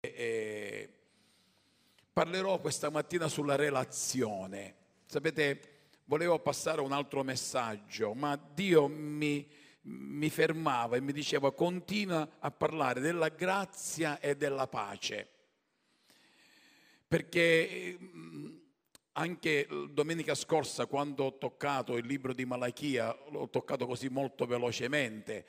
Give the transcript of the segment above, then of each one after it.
eh, parlerò questa mattina sulla relazione. Sapete, volevo passare un altro messaggio, ma Dio mi, mi fermava e mi diceva continua a parlare della grazia e della pace. Perché anche domenica scorsa quando ho toccato il libro di Malachia, l'ho toccato così molto velocemente,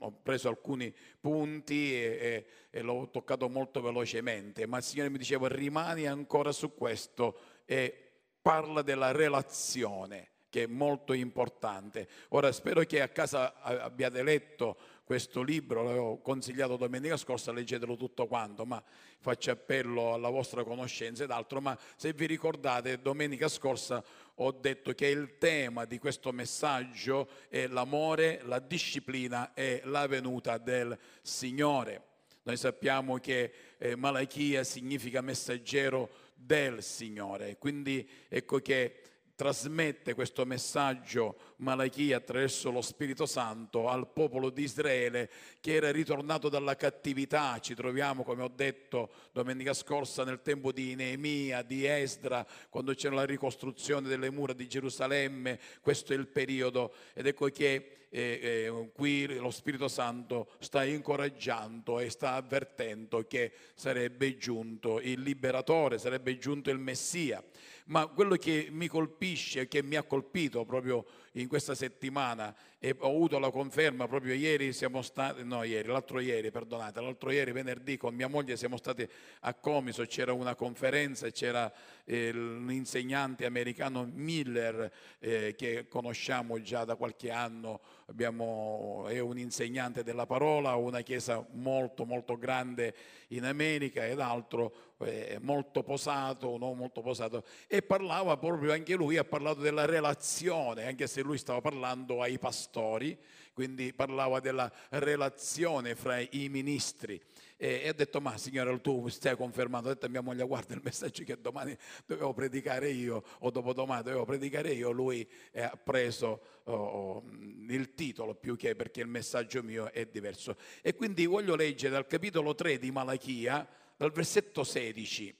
ho preso alcuni punti e, e, e l'ho toccato molto velocemente, ma il Signore mi diceva rimani ancora su questo e parla della relazione che è molto importante. Ora spero che a casa abbiate letto questo libro, l'avevo consigliato domenica scorsa, leggetelo tutto quanto, ma faccio appello alla vostra conoscenza ed altro, ma se vi ricordate domenica scorsa ho detto che il tema di questo messaggio è l'amore, la disciplina e la venuta del Signore. Noi sappiamo che eh, Malachia significa messaggero del Signore, quindi ecco che trasmette questo messaggio Malachia attraverso lo Spirito Santo al popolo di Israele che era ritornato dalla cattività. Ci troviamo, come ho detto domenica scorsa, nel tempo di Neemia, di Esdra, quando c'era la ricostruzione delle mura di Gerusalemme. Questo è il periodo ed ecco che eh, eh, qui lo Spirito Santo sta incoraggiando e sta avvertendo che sarebbe giunto il liberatore, sarebbe giunto il Messia ma quello che mi colpisce, che mi ha colpito proprio in questa settimana e ho avuto la conferma proprio ieri siamo stati, no ieri, l'altro ieri, perdonate, l'altro ieri venerdì con mia moglie siamo stati a Comiso, c'era una conferenza e c'era eh, l'insegnante americano Miller eh, che conosciamo già da qualche anno, Abbiamo, è un insegnante della parola, una chiesa molto molto grande in America ed altro, eh, molto posato, un uomo molto posato e parlava proprio anche lui, ha parlato della relazione, anche se lui stava parlando ai pastori, quindi parlava della relazione fra i ministri. E, e ho detto, ma signore, tu stai confermando, ho detto a mia moglie, guarda il messaggio che domani dovevo predicare io, o dopodomani dovevo predicare io, lui ha preso oh, oh, il titolo più che perché il messaggio mio è diverso. E quindi voglio leggere dal capitolo 3 di Malachia, dal versetto 16,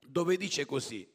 dove dice così,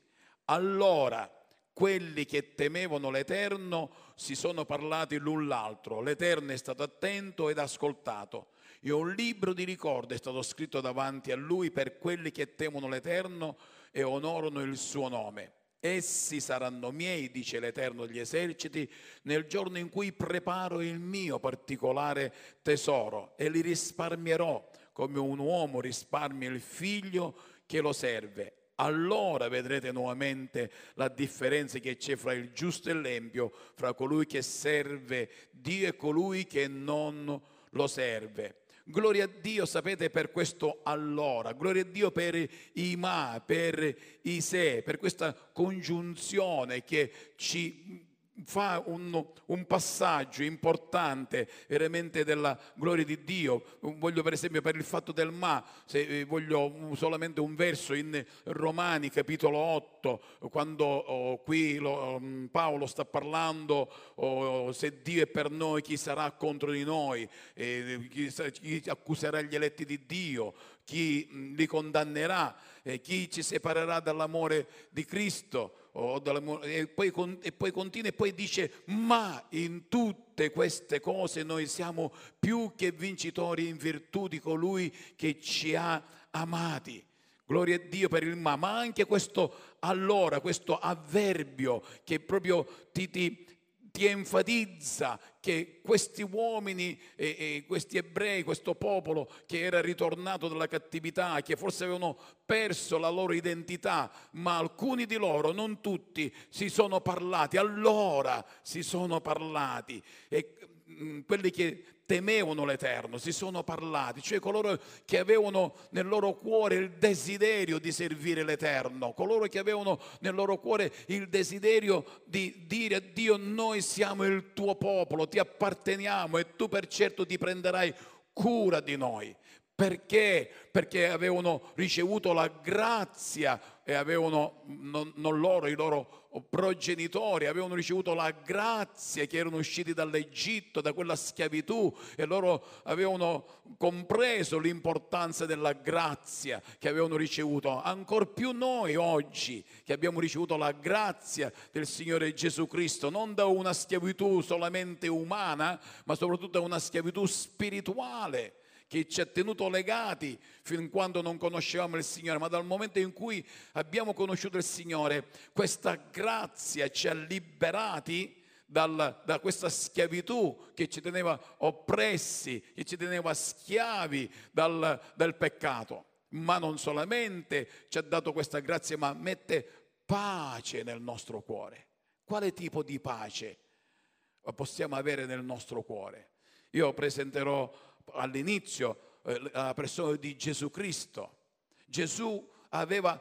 allora quelli che temevano l'Eterno si sono parlati l'un l'altro, l'Eterno è stato attento ed ascoltato. E un libro di ricordo è stato scritto davanti a lui per quelli che temono l'Eterno e onorano il suo nome. Essi saranno miei, dice l'Eterno degli eserciti, nel giorno in cui preparo il mio particolare tesoro e li risparmierò come un uomo risparmia il figlio che lo serve allora vedrete nuovamente la differenza che c'è fra il giusto e l'empio, fra colui che serve Dio e colui che non lo serve. Gloria a Dio, sapete, per questo allora, gloria a Dio per i ma, per i se, per questa congiunzione che ci fa un, un, passaggio importante veramente della gloria di Dio. Voglio per esempio per il fatto del ma, se eh, voglio solamente un verso in Romani capitolo 8, quando oh, qui lo, um, Paolo sta parlando, oh, se Dio è per noi chi sarà contro di noi, eh, chi, chi accuserà gli eletti di Dio, chi mm, li condannerà, eh, chi ci separerà dall'amore di Cristo e poi, e poi continua e poi dice, ma in tutte queste cose noi siamo più che vincitori in virtù di colui che ci ha amati. Gloria a Dio per il ma, ma anche questo allora, questo avverbio che proprio ti, ti, ti enfatizza che questi uomini, e, e questi ebrei, questo popolo che era ritornato dalla cattività, che forse avevano perso la loro identità, ma alcuni di loro, non tutti, si sono parlati, allora si sono parlati. E mm, quelli che temevano l'Eterno, si sono parlati, cioè coloro che avevano nel loro cuore il desiderio di servire l'Eterno, coloro che avevano nel loro cuore il desiderio di dire a Dio noi siamo il tuo popolo, ti apparteniamo e tu per certo ti prenderai cura di noi. Perché? Perché avevano ricevuto la grazia e avevano, non, non loro, i loro progenitori, avevano ricevuto la grazia che erano usciti dall'Egitto, da quella schiavitù e loro avevano compreso l'importanza della grazia che avevano ricevuto. Ancor più noi oggi che abbiamo ricevuto la grazia del Signore Gesù Cristo, non da una schiavitù solamente umana, ma soprattutto da una schiavitù spirituale che ci ha tenuto legati fin quando non conoscevamo il Signore, ma dal momento in cui abbiamo conosciuto il Signore, questa grazia ci ha liberati dal, da questa schiavitù che ci teneva oppressi, che ci teneva schiavi dal, dal peccato. Ma non solamente ci ha dato questa grazia, ma mette pace nel nostro cuore. Quale tipo di pace possiamo avere nel nostro cuore? Io presenterò all'inizio eh, la persona di Gesù Cristo. Gesù aveva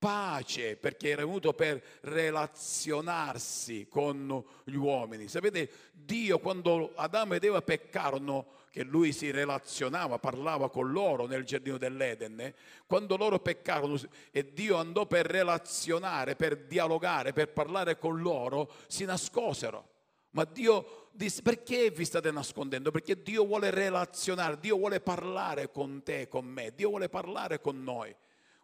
pace perché era venuto per relazionarsi con gli uomini. Sapete, Dio quando Adamo ed Eva peccarono, che lui si relazionava, parlava con loro nel giardino dell'Eden, eh, quando loro peccarono e Dio andò per relazionare, per dialogare, per parlare con loro, si nascosero. Ma Dio disse, perché vi state nascondendo? Perché Dio vuole relazionare, Dio vuole parlare con te, con me, Dio vuole parlare con noi,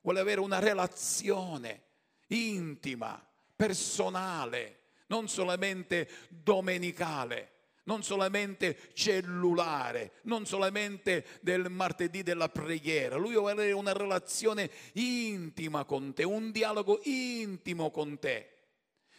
vuole avere una relazione intima, personale, non solamente domenicale non solamente cellulare, non solamente del martedì della preghiera. Lui vuole avere una relazione intima con te, un dialogo intimo con te.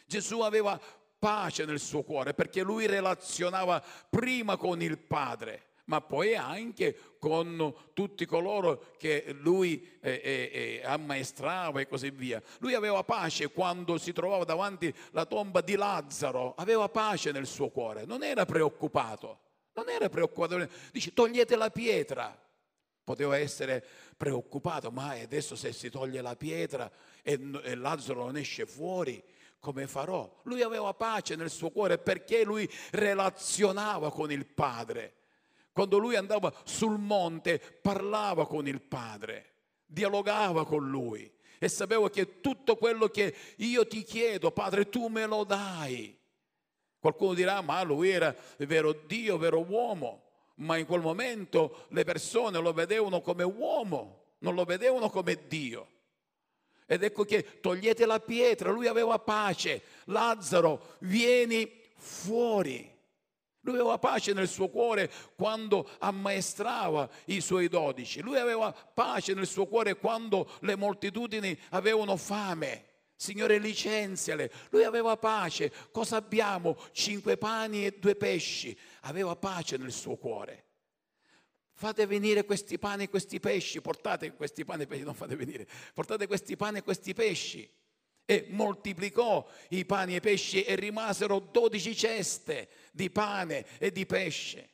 Gesù aveva pace nel suo cuore perché lui relazionava prima con il Padre ma poi anche con tutti coloro che lui eh, eh, eh, ammaestrava e così via. Lui aveva pace quando si trovava davanti la tomba di Lazzaro, aveva pace nel suo cuore, non era preoccupato, non era preoccupato, dice togliete la pietra. Poteva essere preoccupato, ma adesso se si toglie la pietra e, e Lazzaro non esce fuori, come farò? Lui aveva pace nel suo cuore perché lui relazionava con il Padre. Quando lui andava sul monte parlava con il Padre, dialogava con lui e sapeva che tutto quello che io ti chiedo, Padre, tu me lo dai. Qualcuno dirà, ma lui era vero Dio, vero uomo, ma in quel momento le persone lo vedevano come uomo, non lo vedevano come Dio. Ed ecco che togliete la pietra, lui aveva pace. Lazzaro, vieni fuori. Lui aveva pace nel suo cuore quando ammaestrava i suoi dodici. Lui aveva pace nel suo cuore quando le moltitudini avevano fame. Signore, licenziale. Lui aveva pace. Cosa abbiamo? Cinque pani e due pesci. Aveva pace nel suo cuore. Fate venire questi pani e questi pesci, portate questi pani e pesci, non fate venire, portate questi pani e questi pesci. E moltiplicò i pani e i pesci e rimasero dodici ceste di pane e di pesce.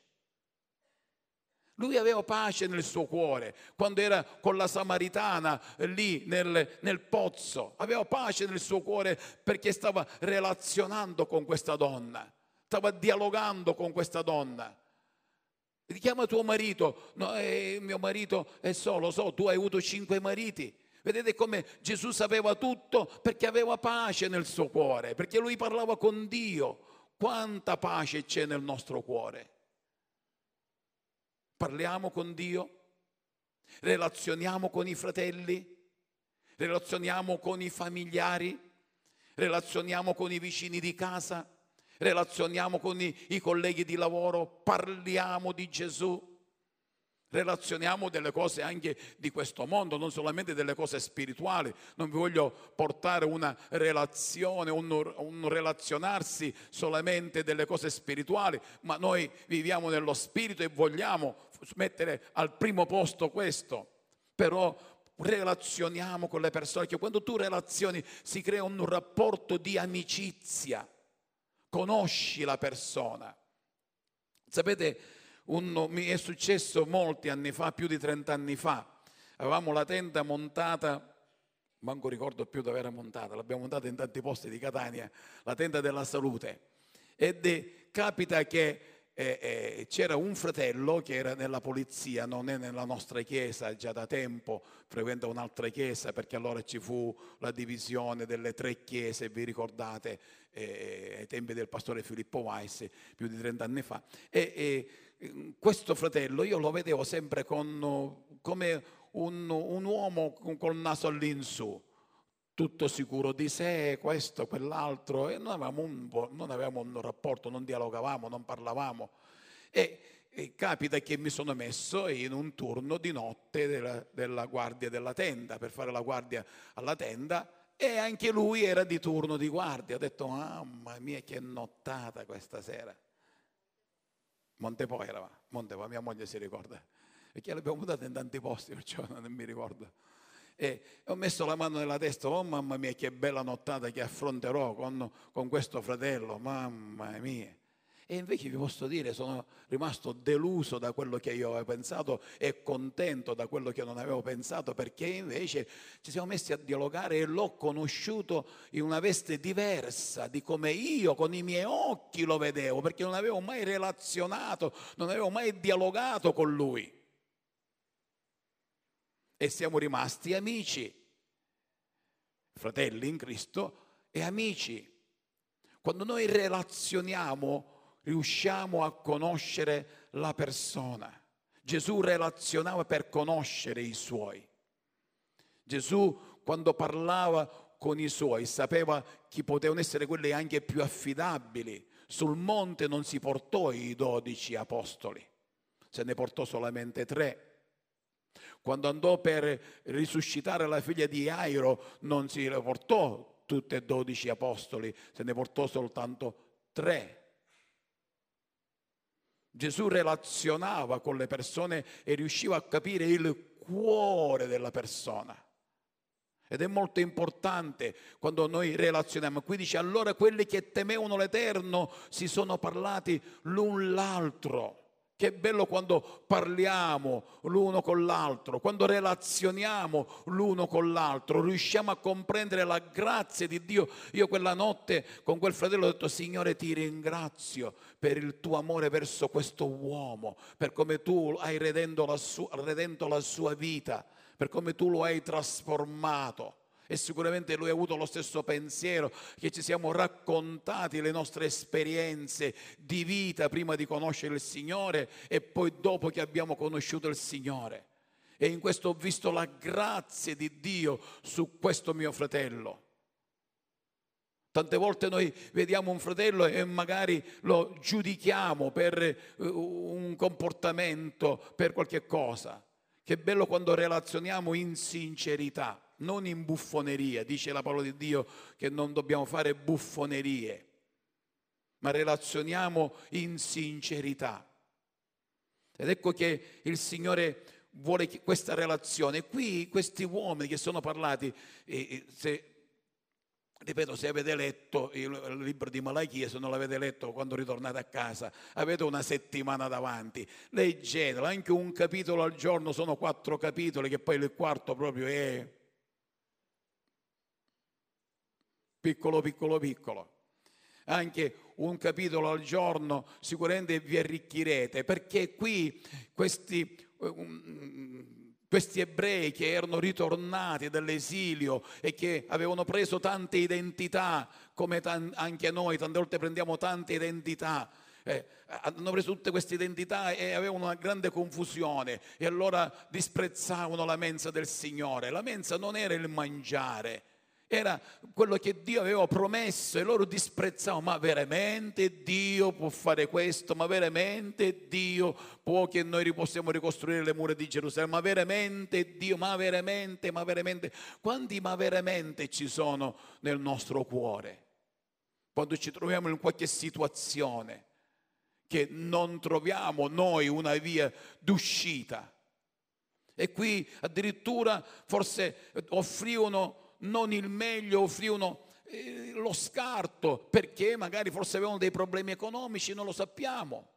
Lui aveva pace nel suo cuore quando era con la Samaritana lì nel, nel, pozzo. Aveva pace nel suo cuore perché stava relazionando con questa donna, stava dialogando con questa donna. Richiama tuo marito. No, eh, mio marito è solo, so, tu hai avuto cinque mariti. Vedete come Gesù sapeva tutto perché aveva pace nel suo cuore, perché lui parlava con Dio. Quanta pace c'è nel nostro cuore? Parliamo con Dio, relazioniamo con i fratelli, relazioniamo con i familiari, relazioniamo con i vicini di casa relazioniamo con i, i colleghi di lavoro, parliamo di Gesù relazioniamo delle cose anche di questo mondo, non solamente delle cose spirituali. Non vi voglio portare una relazione, un, un, relazionarsi solamente delle cose spirituali, ma noi viviamo nello spirito e vogliamo mettere al primo posto questo. Però relazioniamo con le persone, che quando tu relazioni si crea un rapporto di amicizia conosci la persona. Sapete, un, mi è successo molti anni fa, più di 30 anni fa, avevamo la tenda montata, manco ricordo più dove era montata, l'abbiamo montata in tanti posti di Catania, la tenda della salute. Ed è, capita che eh, eh, c'era un fratello che era nella polizia, non è nella nostra chiesa, già da tempo frequenta un'altra chiesa perché allora ci fu la divisione delle tre chiese, vi ricordate, eh, ai tempi del pastore Filippo Weiss, più di 30 anni fa. E, e questo fratello io lo vedevo sempre con, come un, un uomo col naso all'insù tutto sicuro di sé, questo, quell'altro, e non avevamo un, non avevamo un rapporto, non dialogavamo, non parlavamo. E, e, capita che mi sono messo in un turno di notte della, della guardia della tenda, per fare la guardia alla tenda, e anche lui era di turno di guardia. Ho detto, mamma mia, che nottata questa sera. Montepo era, Montepo, mia moglie si ricorda, perché l'abbiamo mutata in tanti posti, perciò non mi ricordo e ho messo la mano nella testa, oh mamma mia che bella nottata che affronterò con, con questo fratello, mamma mia. E invece vi posso dire, sono rimasto deluso da quello che io avevo pensato e contento da quello che non avevo pensato, perché invece ci siamo messi a dialogare e l'ho conosciuto in una veste diversa di come io con i miei occhi lo vedevo, perché non avevo mai relazionato, non avevo mai dialogato con lui e siamo rimasti amici, fratelli in Cristo e amici. Quando noi relazioniamo, riusciamo a conoscere la persona. Gesù relazionava per conoscere i suoi. Gesù quando parlava con i suoi sapeva chi potevano essere quelli anche più affidabili. Sul monte non si portò i dodici apostoli, se ne portò solamente tre quando andò per risuscitare la figlia di Airo non si portò tutti e dodici apostoli, se ne portò soltanto tre. Gesù relazionava con le persone e riusciva a capire il cuore della persona. Ed è molto importante quando noi relazioniamo. Qui dice allora quelli che temevano l'Eterno si sono parlati l'un l'altro. Che bello quando parliamo l'uno con l'altro, quando relazioniamo l'uno con l'altro, riusciamo a comprendere la grazia di Dio. Io quella notte con quel fratello ho detto, Signore ti ringrazio per il tuo amore verso questo uomo, per come tu hai redento la sua, redento la sua vita, per come tu lo hai trasformato e sicuramente lui ha avuto lo stesso pensiero, che ci siamo raccontati le nostre esperienze di vita prima di conoscere il Signore e poi dopo che abbiamo conosciuto il Signore. E in questo ho visto la grazia di Dio su questo mio fratello. Tante volte noi vediamo un fratello e magari lo giudichiamo per eh, un comportamento, per qualche cosa. Che bello quando relazioniamo in sincerità non in buffoneria. Dice la parola di Dio che non dobbiamo fare buffonerie, ma relazioniamo in sincerità. Ed ecco che il Signore vuole questa relazione. Qui questi uomini che sono parlati, se, ripeto, se avete letto il libro di Malachia, se non l'avete letto quando ritornate a casa, avete una settimana davanti, leggetelo, anche un capitolo al giorno, sono quattro capitoli, che poi il quarto proprio è piccolo, piccolo, piccolo. Anche un capitolo al giorno sicuramente vi arricchirete, perché qui questi, um, questi ebrei che erano ritornati dall'esilio e che avevano preso tante identità, come anche noi tante volte prendiamo tante identità, eh, hanno preso tutte queste identità e avevano una grande confusione e allora disprezzavano la mensa del Signore. La mensa non era il mangiare, era quello che Dio aveva promesso e loro disprezzavano, ma veramente Dio può fare questo, ma veramente Dio può che noi possiamo ricostruire le mura di Gerusalemme, ma veramente Dio, ma veramente, ma veramente, quanti ma veramente ci sono nel nostro cuore? Quando ci troviamo in qualche situazione che non troviamo noi una via d'uscita. E qui addirittura forse offrivano non il meglio, offrivano eh, lo scarto perché magari forse avevano dei problemi economici, non lo sappiamo.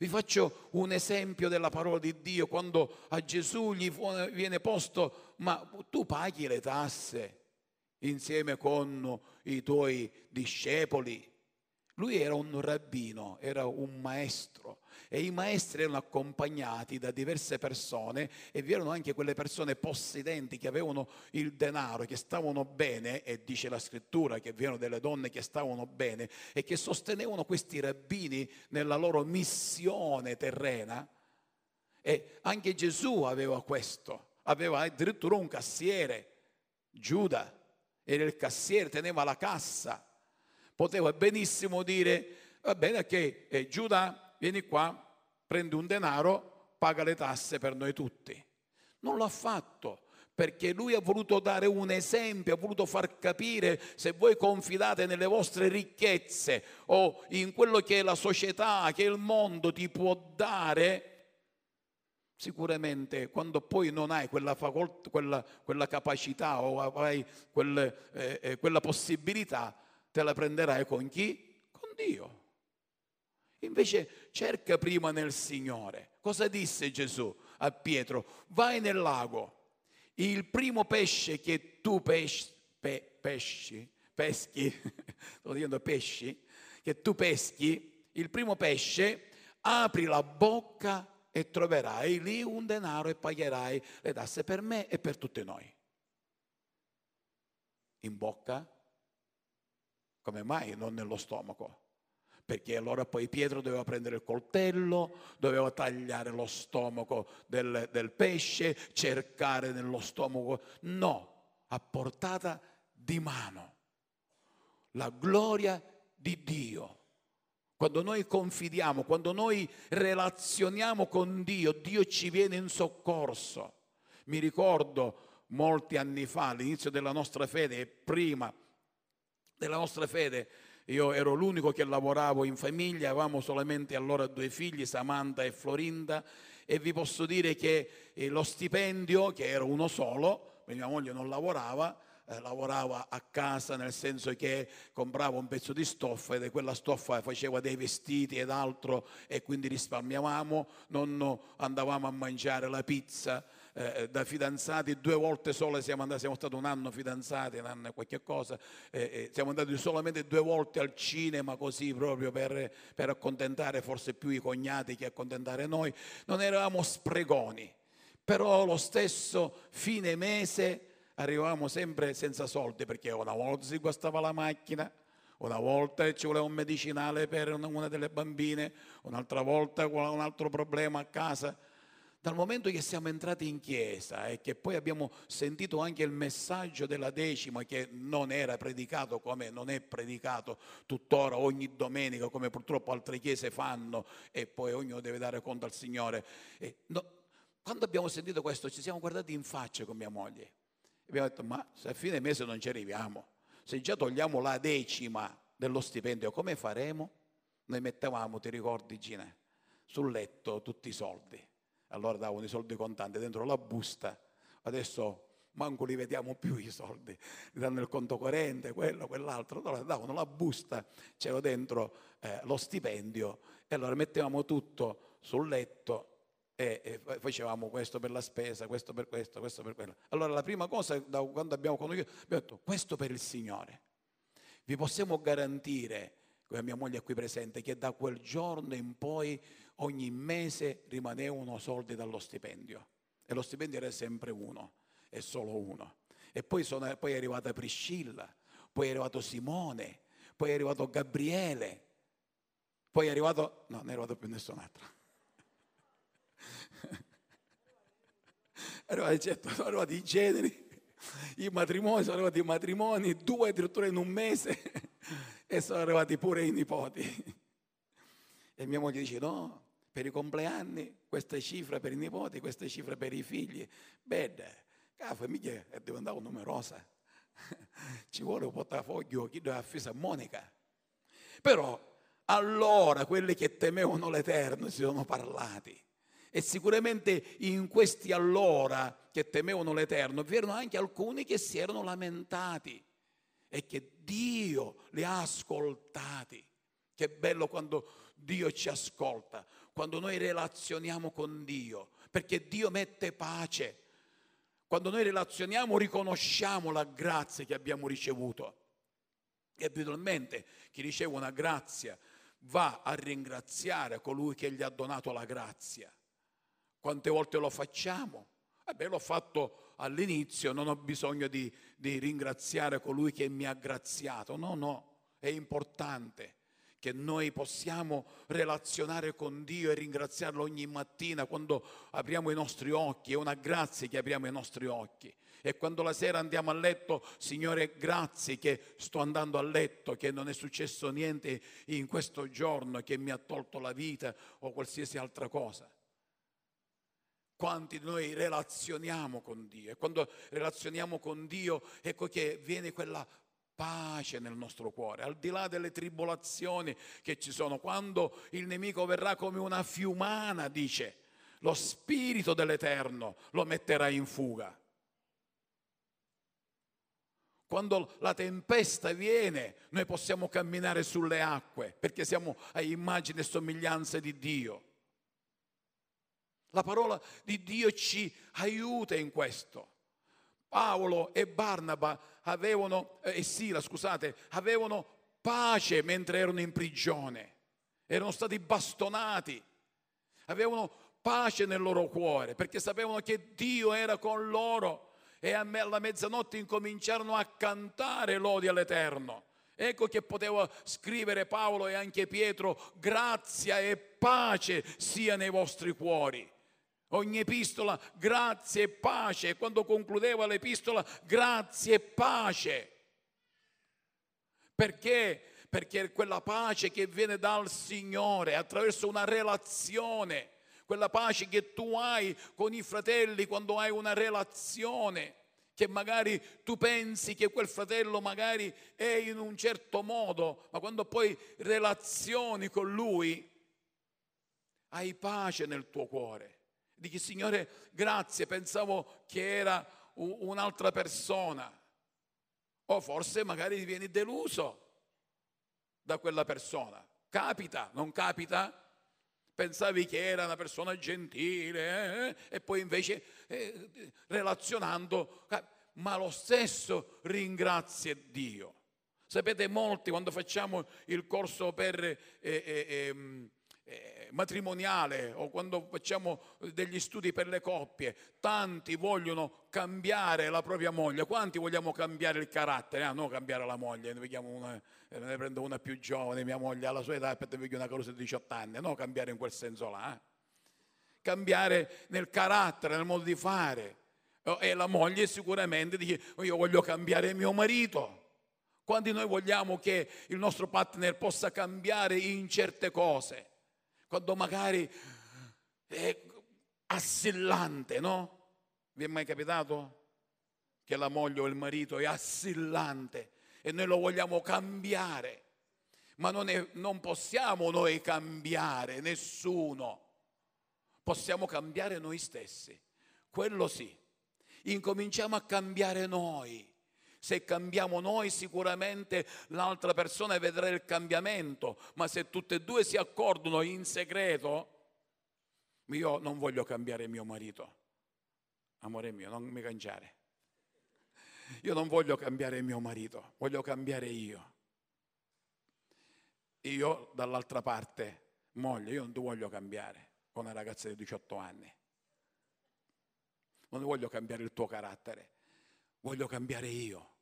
Vi faccio un esempio della parola di Dio quando a Gesù gli viene posto, ma tu paghi le tasse insieme con i tuoi discepoli. Lui era un rabbino, era un maestro e i maestri erano accompagnati da diverse persone e vi erano anche quelle persone possedenti che avevano il denaro, che stavano bene, e dice la scrittura che vi erano delle donne che stavano bene e che sostenevano questi rabbini nella loro missione terrena. E anche Gesù aveva questo, aveva addirittura un cassiere, Giuda, era il cassiere, teneva la cassa, poteva benissimo dire, va bene che eh, Giuda vieni qua, prendi un denaro, paga le tasse per noi tutti. Non l'ha fatto perché lui ha voluto dare un esempio, ha voluto far capire se voi confidate nelle vostre ricchezze o in quello che la società, che il mondo ti può dare, sicuramente quando poi non hai quella, facolt- quella, quella capacità o hai quel, eh, eh, quella possibilità, te la prenderai con chi? Con Dio. Invece cerca prima nel Signore. Cosa disse Gesù a Pietro? Vai nel lago. Il primo pesce che tu pesci, pe, pesci, peschi, sto dicendo pesci, che tu peschi, il primo pesce, apri la bocca e troverai lì un denaro e pagherai le tasse per me e per tutti noi. In bocca? Come mai non nello stomaco? perché allora poi Pietro doveva prendere il coltello, doveva tagliare lo stomaco del, del pesce, cercare nello stomaco. No, a portata di mano. La gloria di Dio. Quando noi confidiamo, quando noi relazioniamo con Dio, Dio ci viene in soccorso. Mi ricordo molti anni fa, all'inizio della nostra fede e prima della nostra fede, io ero l'unico che lavoravo in famiglia, avevamo solamente allora due figli, Samantha e Florinda, e vi posso dire che eh, lo stipendio, che era uno solo, mia moglie non lavorava, eh, lavorava a casa nel senso che comprava un pezzo di stoffa e quella stoffa faceva dei vestiti ed altro e quindi risparmiavamo, non andavamo a mangiare la pizza eh, da fidanzati, due volte sole siamo andati, siamo stati un anno fidanzati, un anno qualche cosa, eh, eh, siamo andati solamente due volte al cinema così proprio per, per accontentare forse più i cognati che accontentare noi, non eravamo spregoni, però lo stesso fine mese arrivavamo sempre senza soldi perché una volta si guastava la macchina, una volta ci voleva un medicinale per una delle bambine, un'altra volta un altro problema a casa. Dal momento che siamo entrati in chiesa e che poi abbiamo sentito anche il messaggio della decima che non era predicato come non è predicato tuttora ogni domenica come purtroppo altre chiese fanno e poi ognuno deve dare conto al Signore. No, quando abbiamo sentito questo ci siamo guardati in faccia con mia moglie e abbiamo detto ma se a fine mese non ci arriviamo, se già togliamo la decima dello stipendio come faremo? Noi mettevamo, ti ricordi Gina, sul letto tutti i soldi allora davano i soldi contanti dentro la busta, adesso manco li vediamo più i soldi, li danno il conto corrente, quello, quell'altro, allora davano la busta, c'era dentro eh, lo stipendio e allora mettevamo tutto sul letto e, e, facevamo questo per la spesa, questo per questo, questo per quello. Allora la prima cosa da quando abbiamo conosciuto, abbiamo detto questo per il Signore. Vi possiamo garantire, come mia moglie è qui presente, che da quel giorno in poi ogni mese rimanevano soldi dallo stipendio e lo stipendio era sempre uno, e solo uno. E poi, sono, poi è arrivata Priscilla, poi è arrivato Simone, poi è arrivato Gabriele, poi è arrivato, no, non è arrivato più nessun altro. Arrivati, certo, sono arrivati i generi, i matrimoni, sono arrivati i matrimoni, due addirittura in un mese, e sono arrivati pure i nipoti. E mia moglie dice: No, per i compleanni, queste cifre per i nipoti, queste cifre per i figli. Bene, la famiglia è diventata numerosa. Ci vuole un portafoglio, chi deve affisa Monica. Però allora quelli che temevano l'Eterno si sono parlati. E sicuramente in questi allora che temevano l'Eterno vi erano anche alcuni che si erano lamentati e che Dio li ha ascoltati. Che bello quando Dio ci ascolta, quando noi relazioniamo con Dio, perché Dio mette pace. Quando noi relazioniamo riconosciamo la grazia che abbiamo ricevuto. E abitualmente chi riceve una grazia va a ringraziare colui che gli ha donato la grazia. Quante volte lo facciamo? Vabbè, l'ho fatto all'inizio, non ho bisogno di, di ringraziare colui che mi ha graziato. No, no, è importante che noi possiamo relazionare con Dio e ringraziarlo ogni mattina quando apriamo i nostri occhi, è una grazia che apriamo i nostri occhi. E quando la sera andiamo a letto, Signore, grazie che sto andando a letto, che non è successo niente in questo giorno che mi ha tolto la vita o qualsiasi altra cosa. Quanti noi relazioniamo con Dio e quando relazioniamo con Dio ecco che viene quella pace nel nostro cuore, al di là delle tribolazioni che ci sono, quando il nemico verrà come una fiumana, dice, lo spirito dell'Eterno lo metterà in fuga. Quando la tempesta viene, noi possiamo camminare sulle acque perché siamo a immagine e somiglianza di Dio. La parola di Dio ci aiuta in questo. Paolo e Barnaba avevano, eh, e Sila, scusate, avevano pace mentre erano in prigione, erano stati bastonati, avevano pace nel loro cuore perché sapevano che Dio era con loro e alla mezzanotte incominciarono a cantare lodi all'Eterno. Ecco che poteva scrivere Paolo e anche Pietro, grazia e pace sia nei vostri cuori. Ogni epistola, grazia e pace. Quando concludeva l'epistola, grazia e pace. Perché? Perché quella pace che viene dal Signore attraverso una relazione quella pace che tu hai con i fratelli quando hai una relazione, che magari tu pensi che quel fratello magari è in un certo modo, ma quando poi relazioni con lui, hai pace nel tuo cuore. Dici, Signore, grazie, pensavo che era un'altra persona. O forse magari vieni deluso da quella persona. Capita, non capita? pensavi che era una persona gentile eh? e poi invece eh, relazionando, ma lo stesso ringrazia Dio. Sapete molti quando facciamo il corso per eh, eh, matrimoniale o quando facciamo degli studi per le coppie, tanti vogliono cambiare la propria moglie. Quanti vogliamo cambiare il carattere? Ah, no, cambiare la moglie, ne, una, eh, ne prendo una più giovane, mia moglie alla sua età, poi voglio una cosa di 18 anni. No, cambiare in quel senso là. Eh. Cambiare nel carattere, nel modo di fare. Oh, e la moglie sicuramente dice, oh, io voglio cambiare mio marito. Quando noi vogliamo che il nostro partner possa cambiare in certe cose quando magari è assillante, no? Vi è mai capitato? Che la moglie o il marito è assillante e noi lo vogliamo cambiare, ma non, è, non possiamo noi cambiare nessuno, possiamo cambiare noi stessi, quello sì. Incominciamo a cambiare noi. Se cambiamo noi sicuramente l'altra persona vedrà il cambiamento, ma se tutte e due si accordano in segreto, io non voglio cambiare mio marito, amore mio, non mi cangiare. Io non voglio cambiare mio marito, voglio cambiare io. Io dall'altra parte, moglie, io non ti voglio cambiare con una ragazza di 18 anni. Non voglio cambiare il tuo carattere voglio cambiare io.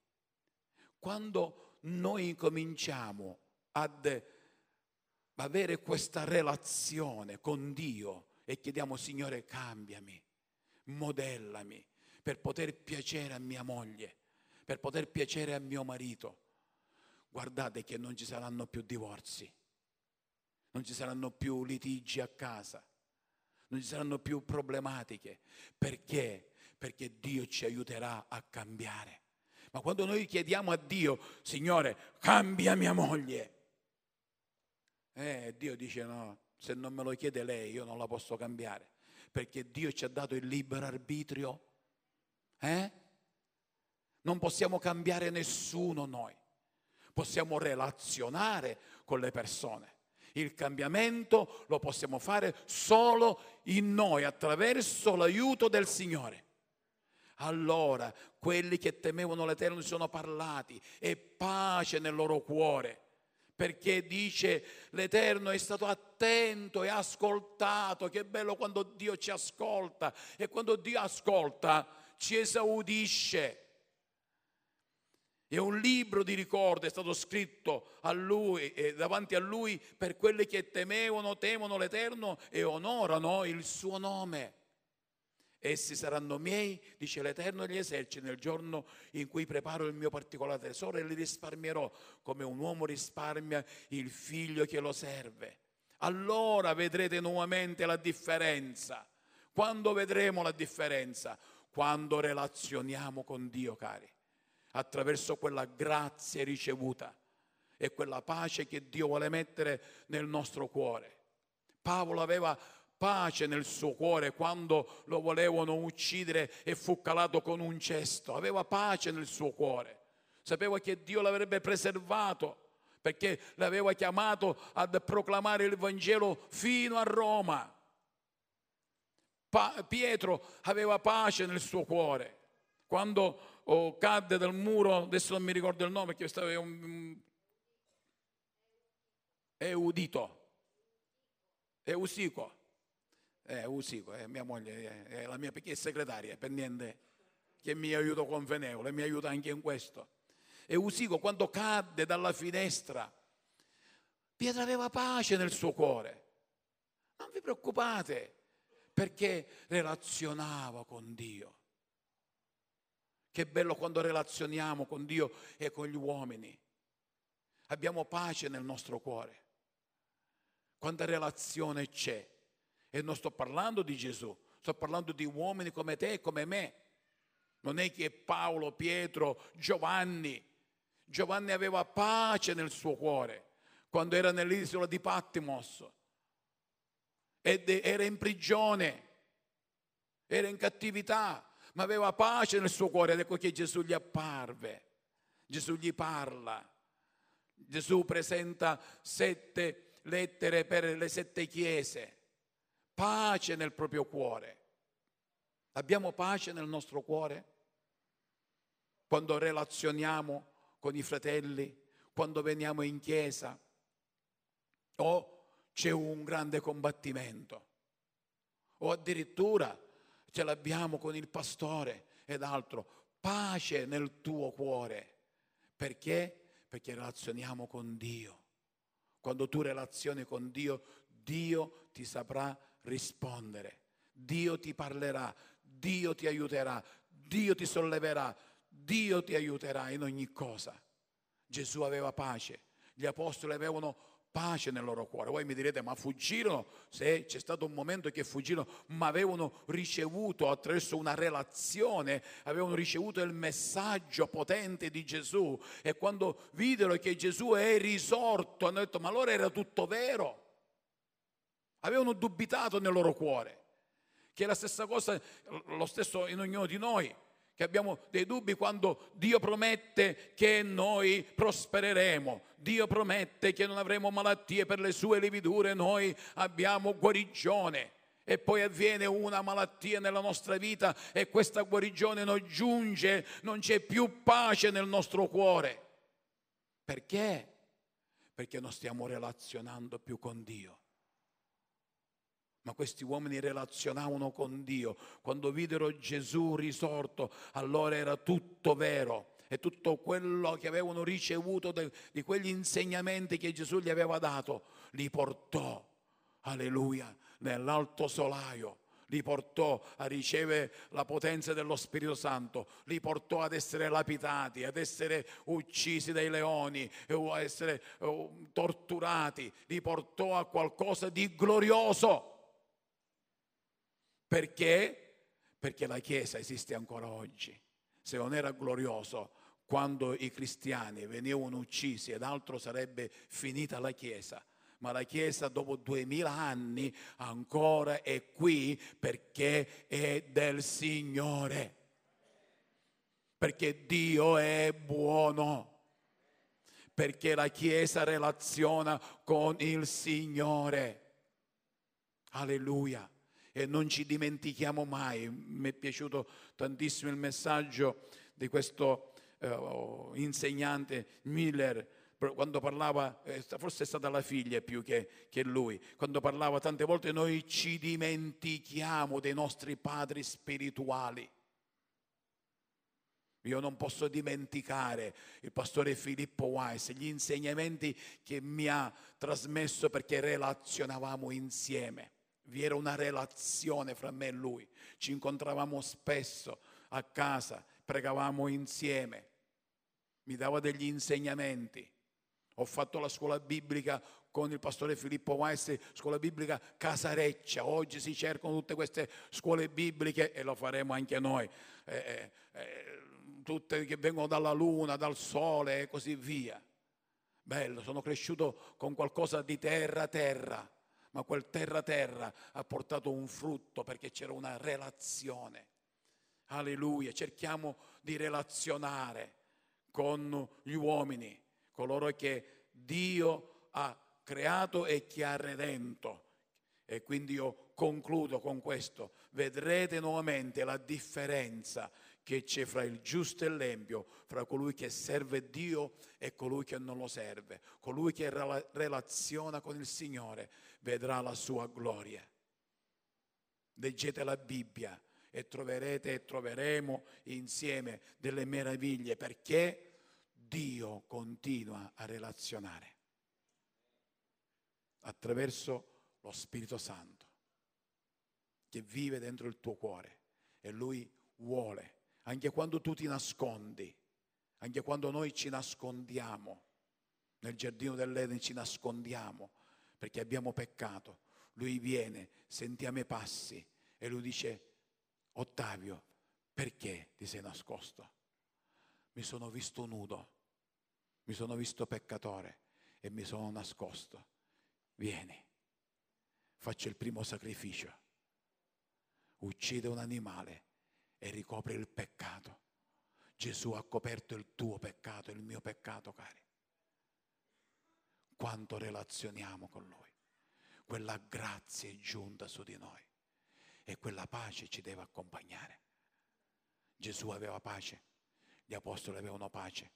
Quando noi incominciamo ad avere questa relazione con Dio e chiediamo Signore cambiami, modellami per poter piacere a mia moglie, per poter piacere a mio marito, guardate che non ci saranno più divorzi, non ci saranno più litigi a casa, non ci saranno più problematiche. Perché? Perché Dio ci aiuterà a cambiare. Ma quando noi chiediamo a Dio, Signore, cambia mia moglie, eh, Dio dice no, se non me lo chiede lei io non la posso cambiare, perché Dio ci ha dato il libero arbitrio. Eh? Non possiamo cambiare nessuno noi, possiamo relazionare con le persone. Il cambiamento lo possiamo fare solo in noi, attraverso l'aiuto del Signore Allora quelli che temevano l'Eterno si sono parlati e pace nel loro cuore. Perché dice l'Eterno è stato attento e ascoltato. Che bello quando Dio ci ascolta e quando Dio ascolta ci esaudisce. E un libro di ricordo è stato scritto a lui e davanti a lui per quelli che temevano, temono l'Eterno e onorano il suo nome. Essi saranno miei, dice l'Eterno degli eserciti, nel giorno in cui preparo il mio particolare tesoro e li risparmierò come un uomo risparmia il figlio che lo serve. Allora vedrete nuovamente la differenza. Quando vedremo la differenza? Quando relazioniamo con Dio, cari, attraverso quella grazia ricevuta e quella pace che Dio vuole mettere nel nostro cuore. Paolo aveva pace nel suo cuore quando lo volevano uccidere e fu calato con un cesto. Aveva pace nel suo cuore. Sapeva che Dio l'avrebbe preservato perché l'aveva chiamato ad proclamare il Vangelo fino a Roma. Pa- Pietro aveva pace nel suo cuore. Quando oh, cadde dal muro, adesso non mi ricordo il nome, perché stava un... Eudito, Eusico, eh, Usico, eh, mia moglie, è eh, la mia piccola segretaria, è per niente che mi aiuta convenevole, mi aiuta anche in questo. E Usico quando cadde dalla finestra, Pietro aveva pace nel suo cuore. Non vi preoccupate, perché relazionava con Dio. Che bello quando relazioniamo con Dio e con gli uomini. Abbiamo pace nel nostro cuore. Quanta relazione c'è e non sto parlando di Gesù, sto parlando di uomini come te e come me. Non è che Paolo, Pietro, Giovanni. Giovanni aveva pace nel suo cuore quando era nell'isola di Patmos ed era in prigione, era in cattività, ma aveva pace nel suo cuore ed ecco che Gesù gli apparve. Gesù gli parla. Gesù presenta sette lettere per le sette chiese pace nel proprio cuore. Abbiamo pace nel nostro cuore? Quando relazioniamo con i fratelli, quando veniamo in chiesa, o c'è un grande combattimento, o addirittura ce l'abbiamo con il pastore ed altro. Pace nel tuo cuore. Perché? Perché relazioniamo con Dio. Quando tu relazioni con Dio, Dio ti saprà rispondere. Dio ti parlerà, Dio ti aiuterà, Dio ti solleverà, Dio ti aiuterà in ogni cosa. Gesù aveva pace, gli apostoli avevano pace nel loro cuore. Voi mi direte, ma fuggirono? Se c'è stato un momento che fuggirono, ma avevano ricevuto attraverso una relazione, avevano ricevuto il messaggio potente di Gesù e quando videro che Gesù è risorto, hanno detto, ma allora era tutto vero avevano dubitato nel loro cuore, che è la stessa cosa, lo stesso in ognuno di noi, che abbiamo dei dubbi quando Dio promette che noi prospereremo, Dio promette che non avremo malattie per le sue lividure, noi abbiamo guarigione e poi avviene una malattia nella nostra vita e questa guarigione non giunge, non c'è più pace nel nostro cuore. Perché? Perché non stiamo relazionando più con Dio. Ma questi uomini relazionavano con Dio. Quando videro Gesù risorto, allora era tutto vero. E tutto quello che avevano ricevuto di quegli insegnamenti che Gesù gli aveva dato, li portò, alleluia, nell'alto solaio li portò a ricevere la potenza dello Spirito Santo, li portò ad essere lapidati, ad essere uccisi dai leoni, a essere uh, torturati, li portò a qualcosa di glorioso. Perché? Perché la Chiesa esiste ancora oggi. Se non era glorioso quando i cristiani venivano uccisi ed altro sarebbe finita la Chiesa. Ma la Chiesa dopo duemila anni ancora è qui perché è del Signore. Perché Dio è buono. Perché la Chiesa relaziona con il Signore. Alleluia. E non ci dimentichiamo mai. Mi è piaciuto tantissimo il messaggio di questo uh, insegnante Miller quando parlava, eh, forse è stata la figlia più che, che, lui, quando parlava tante volte noi ci dimentichiamo dei nostri padri spirituali. Io non posso dimenticare il pastore Filippo Weiss, gli insegnamenti che mi ha trasmesso perché relazionavamo insieme. Vi era una relazione fra me e lui. Ci incontravamo spesso a casa, pregavamo insieme. Mi dava degli insegnamenti. Ho fatto la scuola biblica con il pastore Filippo Weiss, scuola biblica Casareccia. Oggi si cercano tutte queste scuole bibliche e lo faremo anche noi. Eh, eh, eh tutte che vengono dalla luna, dal sole e così via. Bello, sono cresciuto con qualcosa di terra terra, ma quel terra terra ha portato un frutto perché c'era una relazione. Alleluia, cerchiamo di relazionare con gli uomini, coloro che Dio ha creato e che ha redento. E quindi io concludo con questo. Vedrete nuovamente la differenza che c'è fra il giusto e l'empio, fra colui che serve Dio e colui che non lo serve. Colui che relaziona con il Signore vedrà la sua gloria. Leggete la Bibbia e troverete e troveremo insieme delle meraviglie perché Dio continua a relazionare attraverso lo Spirito Santo che vive dentro il tuo cuore e lui vuole anche quando tu ti nascondi, anche quando noi ci nascondiamo, nel giardino dell'Eden ci nascondiamo perché abbiamo peccato. Lui viene, sentiamo i passi e lui dice, Ottavio, perché ti sei nascosto? Mi sono visto nudo, mi sono visto peccatore e mi sono nascosto. Vieni, faccio il primo sacrificio. Uccide un animale e ricopre il peccato. Gesù ha coperto il tuo peccato, il mio peccato, cari. Quanto relazioniamo con Lui. Quella grazia è giunta su di noi e quella pace ci deve accompagnare. Gesù aveva pace, gli apostoli avevano pace,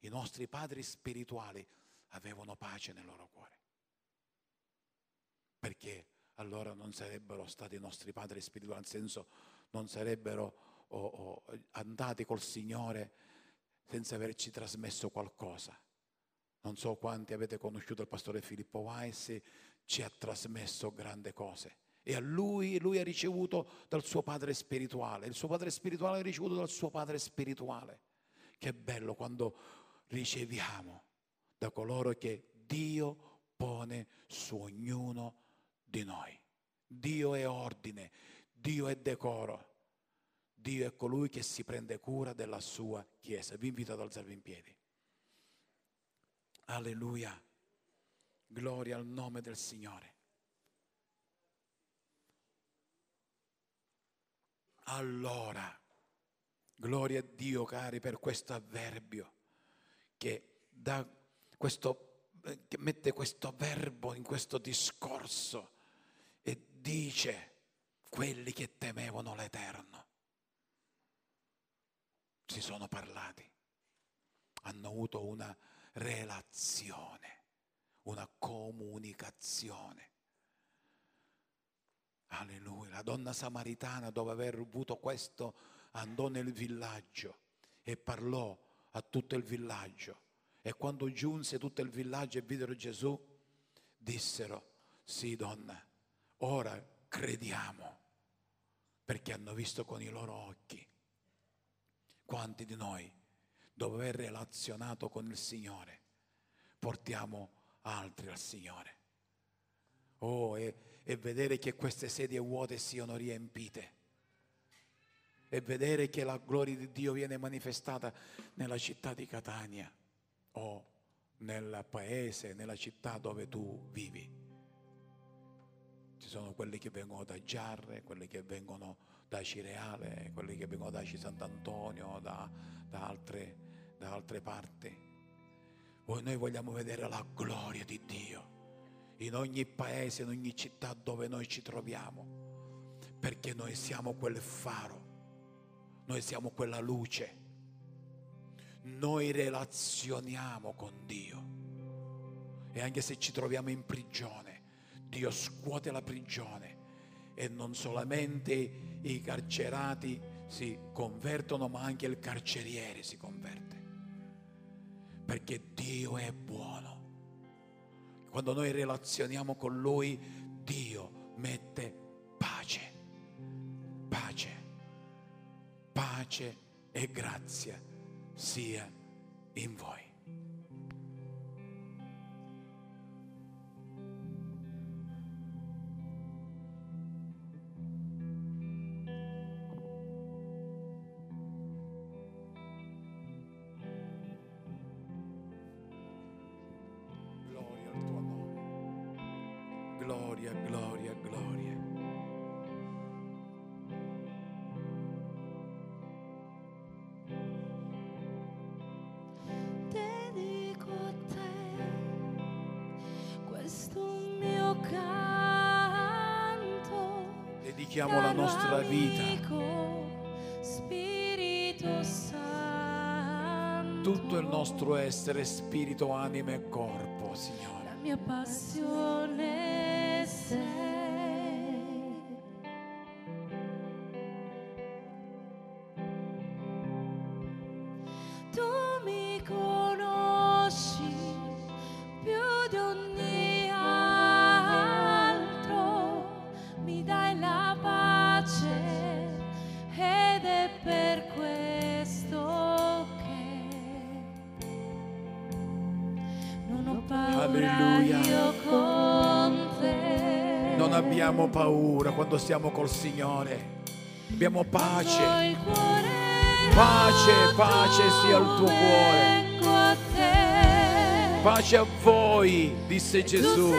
i nostri padri spirituali avevano pace nel loro cuore. Perché allora non sarebbero stati i nostri padri spirituali, nel senso non sarebbero oh, oh, andati col Signore senza averci trasmesso qualcosa. Non so quanti avete conosciuto il pastore Filippo Weiss, ci ha trasmesso grandi cose. E a lui, lui ha ricevuto dal suo padre spirituale, il suo padre spirituale ha ricevuto dal suo padre spirituale. Che bello quando riceviamo da coloro che Dio pone su ognuno di noi. Dio è ordine, Dio è decoro. Dio è colui che si prende cura della sua Chiesa. Vi invito ad alzarvi in piedi. Alleluia. Gloria al nome del Signore. Allora, gloria a Dio cari per questo avverbio che, questo, che mette questo verbo in questo discorso e dice quelli che temevano l'Eterno. Si sono parlati, hanno avuto una relazione, una comunicazione. Alleluia. La donna samaritana, dopo aver avuto questo, andò nel villaggio e parlò a tutto il villaggio. E quando giunse tutto il villaggio e videro Gesù, dissero, sì donna, ora crediamo perché hanno visto con i loro occhi. Quanti di noi, dopo aver relazionato con il Signore, portiamo altri al Signore? Oh, e, e vedere che queste sedie vuote siano riempite e vedere che la gloria di Dio viene manifestata nella città di Catania o nel paese, nella città dove tu vivi. Ci sono quelli che vengono da Giarre, quelli che vengono da Cireale, quelli che vengono da Sant'Antonio, da, da, altre, da altre parti. Noi vogliamo vedere la gloria di Dio in ogni paese, in ogni città dove noi ci troviamo. perché noi siamo quel faro, noi siamo quella luce, noi relazioniamo con Dio e anche se ci troviamo in prigione, Dio scuote la prigione e non solamente i carcerati si convertono, ma anche il carceriere si converte. Perché Dio è buono. Quando noi relazioniamo con Lui, Dio mette pace, pace, pace e grazia sia in voi. Nostra vita, tutto il nostro essere, spirito, anima e corpo, Signore. La mia passione sei. Alleluia. Non abbiamo paura quando stiamo col Signore. Abbiamo pace. Pace, pace sia il tuo cuore. te. Pace a voi, disse Gesù.